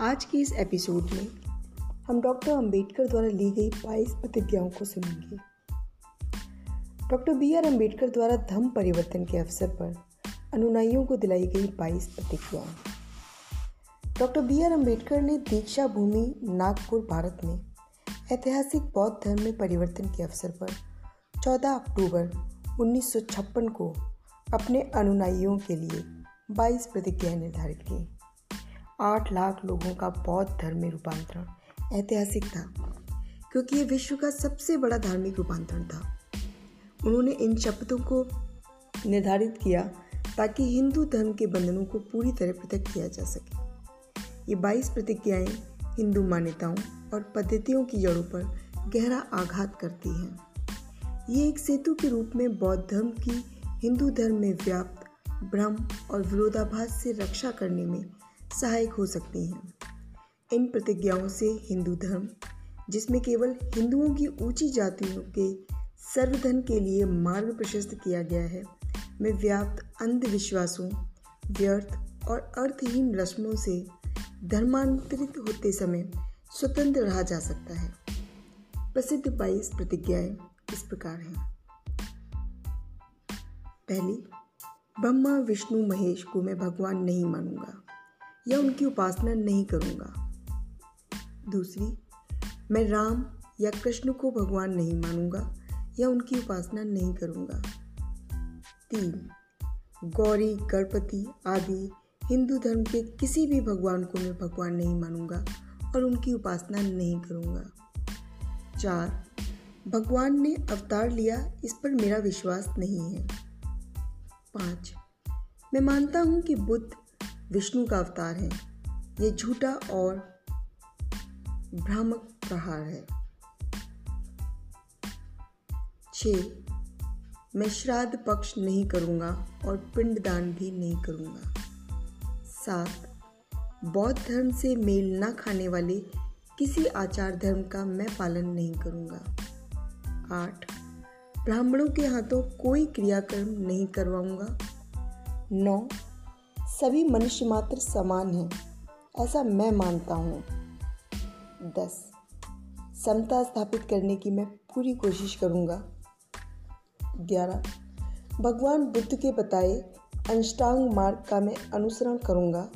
आज की इस एपिसोड में हम डॉक्टर अंबेडकर द्वारा ली गई बाईस प्रतिज्ञाओं को सुनेंगे। डॉक्टर बी आर अंबेडकर द्वारा धर्म परिवर्तन के अवसर पर अनुनायियों को दिलाई गई बाईस प्रतिज्ञाएँ। डॉक्टर बी आर अंबेडकर ने दीक्षा भूमि नागपुर, भारत में ऐतिहासिक बौद्ध धर्म में परिवर्तन के अवसर पर 14 अक्टूबर 1956 को अपने अनुनायियों के लिए 22 प्रतिज्ञाएँ निर्धारित की। आठ लाख लोगों का बौद्ध धर्म में रूपांतरण। ऐतिहासिक था, क्योंकि ये विश्व का सबसे बड़ा धार्मिक रूपांतरण था। उन्होंने इन शपथों को निर्धारित किया ताकि हिंदू धर्म के बंधनों को पूरी तरह पृथक किया जा सके। ये बाईस प्रतिज्ञाएँ हिंदू मान्यताओं और पद्धतियों की जड़ों पर गहरा आघात करती हैं। ये एक सेतु के रूप में बौद्ध धर्म की हिंदू धर्म में व्याप्त, भ्रम और विरोधाभास से रक्षा करने में सहायक हो सकती हैं। इन प्रतिज्ञाओं से हिंदू धर्म, जिसमें केवल हिंदुओं की ऊँची जातियों के सर्वधन के लिए मार्ग प्रशस्त किया गया है, में व्याप्त अंधविश्वासों, व्यर्थ और अर्थहीन रस्मों से धर्मांतरित होते समय स्वतंत्र रहा जा सकता है। प्रसिद्ध बाईस प्रतिज्ञाएँ इस प्रकार हैं। पहली, ब्रह्मा, विष्णु, महेश को मैं भगवान नहीं मानूँगा। या उनकी उपासना नहीं करूँगा। दूसरी, मैं राम या कृष्ण को भगवान नहीं मानूँगा या उनकी उपासना नहीं करूँगा। तीन, गौरी, गणपति आदि हिंदू धर्म के किसी भी भगवान को मैं भगवान नहीं मानूँगा और उनकी उपासना नहीं करूँगा। चार, भगवान ने अवतार लिया, इस पर मेरा विश्वास नहीं है। पाँच, मैं मानता हूँ कि बुद्ध विष्णु का अवतार है। ये झूठा और भ्रामक प्रहार है। छ, मैं श्राद्ध पक्ष नहीं करूँगा और पिंडदान भी नहीं करूँगा। सात, बौद्ध धर्म से मेल न खाने वाले किसी आचार धर्म का मैं पालन नहीं करूँगा। आठ, ब्राह्मणों के हाथों कोई क्रियाक्रम नहीं करवाऊँगा। नौ सभी मनुष्य मात्र समान हैं, ऐसा मैं मानता हूँ। दस, समता स्थापित करने की मैं पूरी कोशिश करूँगा। ग्यारह, भगवान बुद्ध के बताए अंष्टांग मार्ग का मैं अनुसरण करूँगा।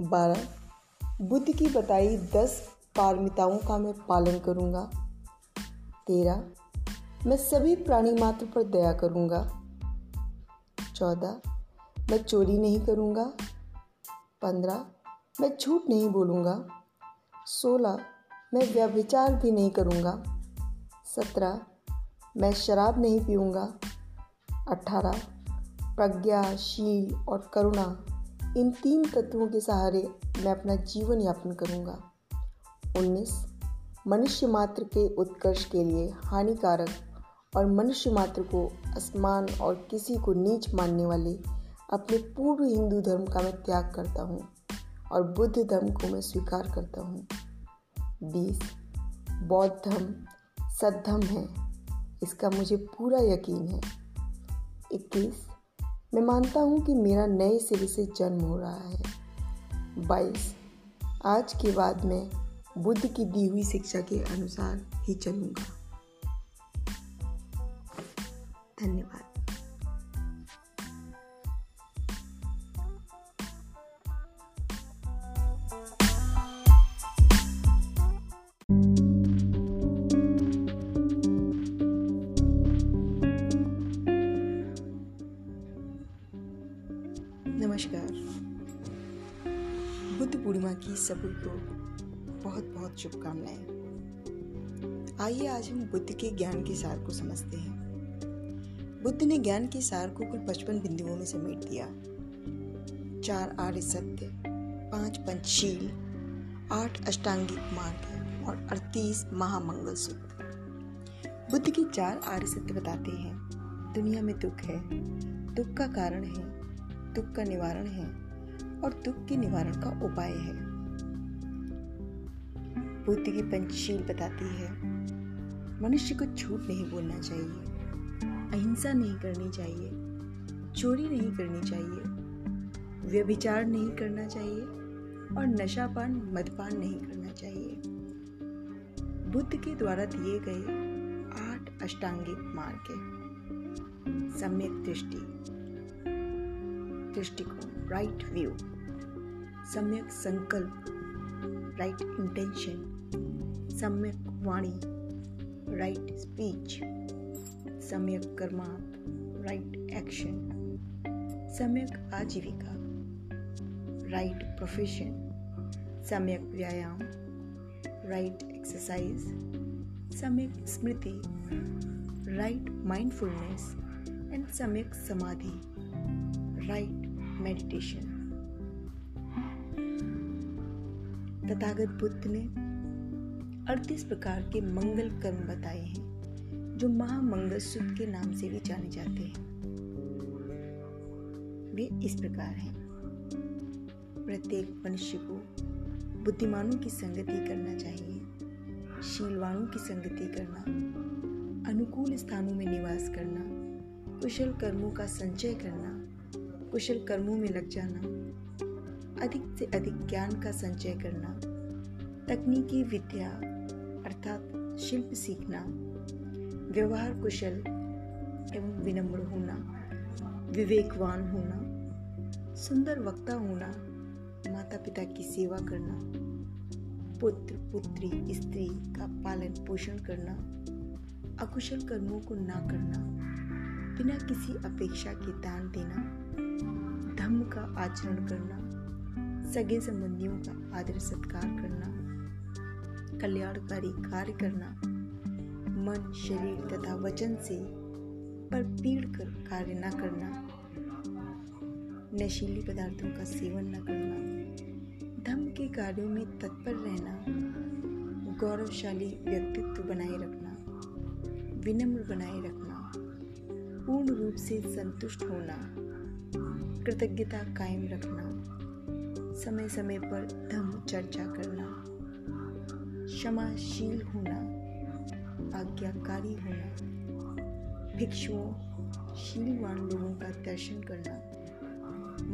बारह, बुद्ध की बताई दस पारमिताओं का मैं पालन करूँगा। तेरह, मैं सभी प्राणी मात्र पर दया करूँगा। चौदह मैं चोरी नहीं करूँगा। पंद्रह, मैं झूठ नहीं बोलूँगा। सोलह, मैं व्यभिचार भी नहीं करूँगा। सत्रह, मैं शराब नहीं पीऊँगा। अठारह, प्रज्ञा, शील और करुणा, इन तीन तत्वों के सहारे मैं अपना जीवन यापन करूँगा। उन्नीस, मनुष्य मात्र के उत्कर्ष के लिए हानिकारक और मनुष्य मात्र को असमान और किसी को नीच मानने वाले अपने पूर्व हिंदू धर्म का मैं त्याग करता हूँ और बुद्ध धर्म को मैं स्वीकार करता हूँ। बीस बौद्ध धर्म सद्धम है। इसका मुझे पूरा यकीन है। इक्कीस, मैं मानता हूँ कि मेरा नए सिरे से जन्म हो रहा है। बाईस, आज के बाद मैं बुद्ध की दी हुई शिक्षा के अनुसार ही चलूँगा। धन्यवाद। नमस्कार। बुद्ध पूर्णिमा की सभी को बहुत बहुत शुभकामनाएँ। आइए आज हम बुद्ध के ज्ञान के सार को समझते हैं। बुद्ध ने ज्ञान के सार को कुल पचपन बिंदुओं में समेट दिया। चार आर्य सत्य, पाँच पंचशील, आठ अष्टांगिक मार्ग और अड़तीस महामंगल सूत्र बुद्ध के चार आर्य सत्य बताते हैं, दुनिया में दुख है, दुख का कारण है दुख का निवारण है और दुख के निवारण का उपाय है। बुद्ध की पंचशील बताती है, मनुष्य को झूठ नहीं बोलना चाहिए, अहिंसा नहीं करनी चाहिए, चोरी नहीं करनी चाहिए, व्यभिचार नहीं करना चाहिए और नशापान मदपान नहीं करना चाहिए। बुद्ध के द्वारा दिए गए आठ अष्टांगिक मार्ग सम्यक दृष्टि। दृष्टिकोण राइट व्यू सम्यक संकल्प राइट इंटेंशन सम्यक वाणी राइट स्पीच सम्यक कर्मा राइट एक्शन सम्यक आजीविका राइट प्रोफेशन सम्यक व्यायाम राइट एक्सरसाइज सम्यक स्मृति राइट माइंडफुलनेस एंड सम्यक समाधि राइट मेडिटेशन तथागत बुद्ध ने अड़तीस प्रकार के मंगल कर्म बताए हैं, जो महामंगल सूत्र के नाम से भी जाने जाते हैं। वे इस प्रकार हैं। प्रत्येक मनुष्य को बुद्धिमानों की संगति करना चाहिए, शीलवानों की संगति करना, अनुकूल स्थानों में निवास करना, कुशल कर्मों का संचय करना कुशल कर्मों में लग जाना, अधिक से अधिक ज्ञान का संचय करना, तकनीकी विद्या अर्थात शिल्प सीखना, व्यवहार कुशल एवं विनम्र होना, विवेकवान होना, सुंदर वक्ता होना माता पिता की सेवा करना, पुत्र, पुत्री, स्त्री का पालन पोषण करना, अकुशल कर्मों को ना करना, बिना किसी अपेक्षा के दान देना धम्म का आचरण करना, सगे संबंधियों का आदर सत्कार करना, कल्याणकारी कार्य करना, मन, शरीर तथा वचन से पर पीड़ कर कार्य न करना, नशीली पदार्थों का सेवन न करना धर्म के कार्यों में तत्पर रहना, गौरवशाली व्यक्तित्व बनाए रखना, विनम्र बनाए रखना, पूर्ण रूप से संतुष्ट होना कृतज्ञता कायम रखना समय समय पर धर्म चर्चा करना, क्षमाशील होना, आज्ञाकारी होना भिक्षुओं शीलवान लोगों का दर्शन करना,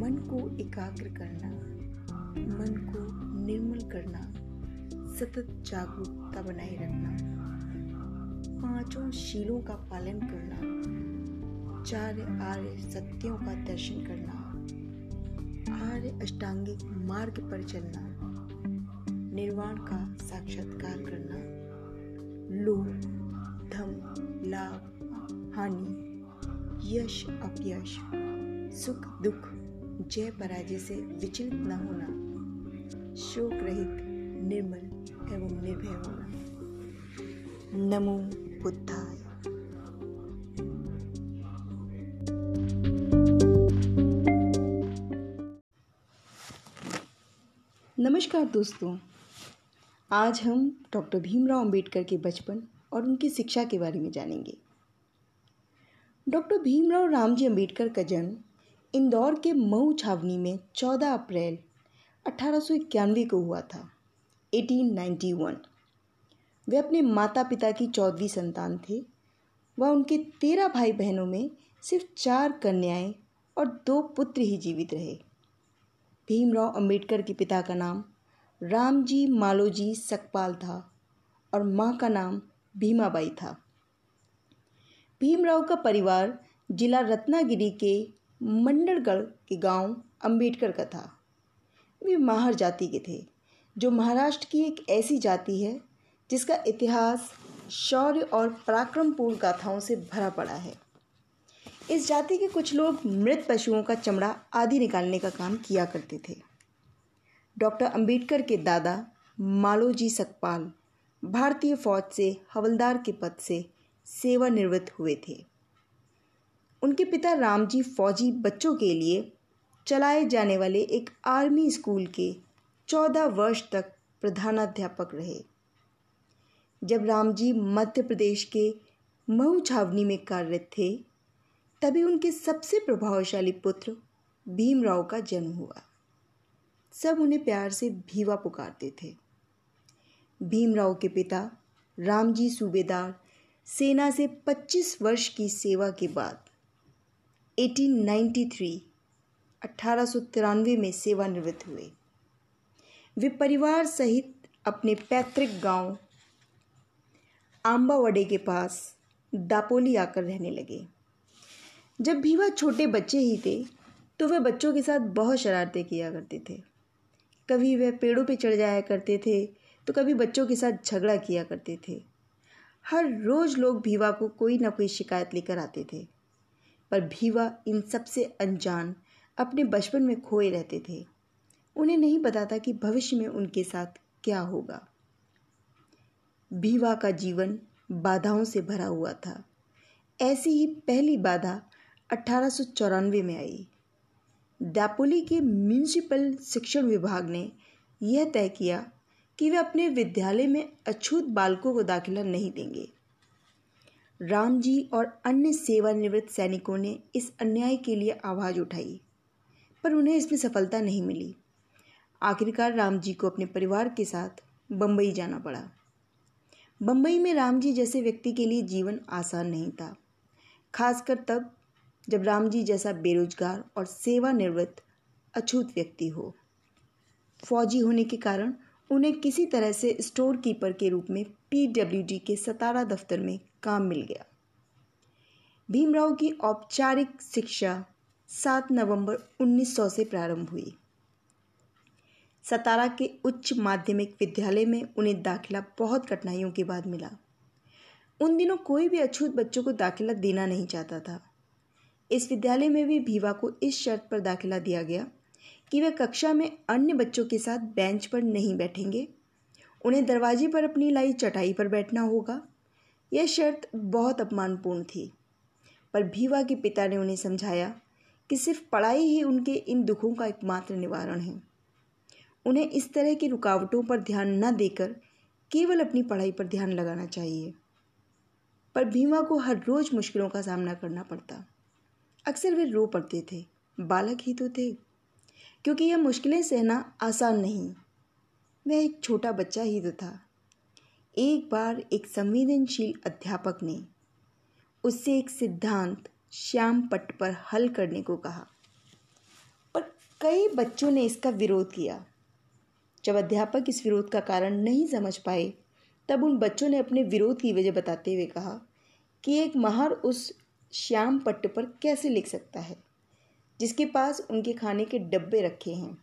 मन को एकाग्र करना, मन को निर्मल करना, सतत जागरूकता बनाए रखना, पाँचों शीलों का पालन करना, चार आर्य सत्यों का दर्शन करना आर्य अष्टांगिक मार्ग पर चलना, निर्वाण का साक्षात्कार करना, लोभ, धम, लाभ, हानि, यश, अपयश, सुख, दुख, जय पराजय से विचलित न होना, शोक रहित, निर्मल एवं निर्भय होना। नमो बुद्धाय। नमस्कार दोस्तों। आज हम डॉक्टर भीमराव अंबेडकर के बचपन और उनकी शिक्षा के बारे में जानेंगे। डॉक्टर भीमराव रामजी अंबेडकर का जन्म इंदौर के मऊ छावनी में 14 अप्रैल अठारह सौ इक्यानवे को हुआ था 1891 वे अपने माता पिता की चौदहवीं संतान थे। वह उनके तेरह भाई बहनों में सिर्फ़ चार कन्याएँ और दो पुत्र ही जीवित रहे। भीमराव अंबेडकर के पिता का नाम रामजी मालोजी सकपाल था और माँ का नाम भीमाबाई था। भीमराव का परिवार जिला रत्नागिरी के मंडलगढ़ के गाँव अंबेडकर का था। वे माहर जाति के थे, जो महाराष्ट्र की एक ऐसी जाति है, जिसका इतिहास शौर्य और पराक्रमपूर्ण गाथाओं से भरा पड़ा है। इस जाति के कुछ लोग मृत पशुओं का चमड़ा आदि निकालने का काम किया करते थे। डॉक्टर अंबेडकर के दादा मालोजी सकपाल भारतीय फौज से हवलदार के पद से सेवानिवृत्त हुए थे। उनके पिता रामजी फौजी बच्चों के लिए चलाए जाने वाले एक आर्मी स्कूल के चौदह वर्ष तक प्रधानाध्यापक रहे। जब रामजी मध्य प्रदेश के मऊ छावनी में कार्यरत थे तभी उनके सबसे प्रभावशाली पुत्र भीमराव का जन्म हुआ। सब उन्हें प्यार से भीवा पुकारते थे। भीमराव के पिता रामजी सूबेदार सेना से 25 वर्ष की सेवा के बाद 1893 अठारह में सेवानिवृत्त हुए। वे परिवार सहित अपने पैतृक गाँव आम्बावड़े के पास दापोली आकर रहने लगे। जब भी वह छोटे बच्चे ही थे तो वह बच्चों के साथ बहुत शरारतें किया करते थे। कभी वह पेड़ों पर पे चढ़ जाया करते थे तो कभी बच्चों के साथ झगड़ा किया करते थे। हर रोज़ लोग भीवा को कोई ना कोई शिकायत लेकर आते थे। पर भीवा इन सबसे अनजान, अपने बचपन में खोए रहते थे। उन्हें नहीं पता था कि भविष्य में उनके साथ क्या होगा। भीवा का जीवन बाधाओं से भरा हुआ था। ऐसी ही पहली बाधा अठारह में आई। दापोली के म्यूनिसिपल शिक्षण विभाग ने यह तय किया कि वे अपने विद्यालय में अछूत बालकों को दाखिला नहीं देंगे। राम जी और अन्य सेवानिवृत्त सैनिकों ने इस अन्याय के लिए आवाज़ उठाई, पर उन्हें इसमें सफलता नहीं मिली। आखिरकार राम जी को अपने परिवार के साथ बम्बई जाना पड़ा। बम्बई में राम जी जैसे व्यक्ति के लिए जीवन आसान नहीं था, खासकर तब जब राम जी जैसा बेरोजगार और सेवानिवृत्त, अछूत व्यक्ति हो। फौजी होने के कारण उन्हें किसी तरह से स्टोर कीपर के रूप में पीडब्ल्यूडी के सतारा दफ्तर में काम मिल गया। भीमराव की औपचारिक शिक्षा 7 नवंबर 1900 से प्रारंभ हुई। सतारा के उच्च माध्यमिक विद्यालय में उन्हें दाखिला बहुत कठिनाइयों के बाद मिला। उन दिनों कोई भी अछूत बच्चों को दाखिला देना नहीं चाहता था। इस विद्यालय में भी भीवा को इस शर्त पर दाखिला दिया गया कि वे कक्षा में अन्य बच्चों के साथ बेंच पर नहीं बैठेंगे। उन्हें दरवाजे पर अपनी लाई चटाई पर बैठना होगा। यह शर्त बहुत अपमानपूर्ण थी। पर भीवा के पिता ने उन्हें समझाया कि सिर्फ़ पढ़ाई ही उनके इन दुखों का एकमात्र निवारण है। उन्हें इस तरह की रुकावटों पर ध्यान न देकर केवल अपनी पढ़ाई पर ध्यान लगाना चाहिए। पर भीमा को हर रोज़ मुश्किलों का सामना करना पड़ता। अक्सर वे रो पड़ते थे। बालक ही तो थे। क्योंकि यह मुश्किलें सहना आसान नहीं। वह एक छोटा बच्चा ही तो था। एक बार एक संवेदनशील अध्यापक ने उससे एक सिद्धांत श्याम पट्ट पर हल करने को कहा। पर कई बच्चों ने इसका विरोध किया। जब अध्यापक इस विरोध का कारण नहीं समझ पाए, तब उन बच्चों ने अपने विरोध की वजह बताते हुए कहा कि एक महार उस श्याम पट्ट पर कैसे लिख सकता है? जिसके पास उनके खाने के डब्बे रखे हैं।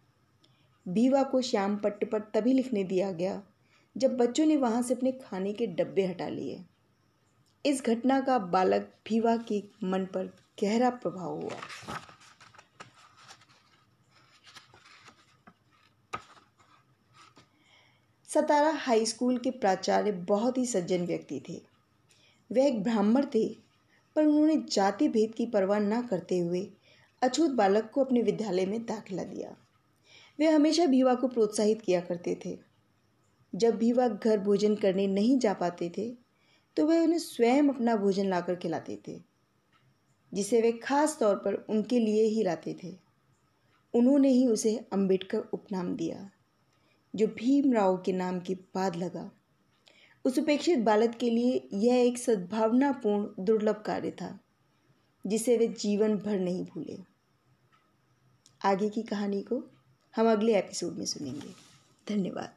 भीवा को श्याम पट्ट पर तभी लिखने दिया गया, जब बच्चों ने वहाँ से अपने खाने के डब्बे हटा लिए। इस घटना का बालक भीवा के मन पर गहरा प्रभाव हुआ। सतारा हाई स्कूल के प्राचार्य बहुत ही सज्जन व्यक्ति थे। वह एक ब्राह्मण थे पर उन्होंने जाति भेद की परवाह न करते हुए अछूत बालक को अपने विद्यालय में दाखिला दिया। वे हमेशा भीवा को प्रोत्साहित किया करते थे। जब भीवा घर भोजन करने नहीं जा पाते थे तो वे उन्हें स्वयं अपना भोजन लाकर खिलाते थे, जिसे वे खास तौर पर उनके लिए ही लाते थे। उन्होंने ही उसे अंबेडकर उपनाम दिया, जो भीमराव के नाम के बाद लगा। उस उपेक्षित बालक के लिए यह एक सद्भावनापूर्ण, दुर्लभ कार्य था, जिसे वे जीवन भर नहीं भूले। आगे की कहानी को हम अगले एपिसोड में सुनेंगे। धन्यवाद।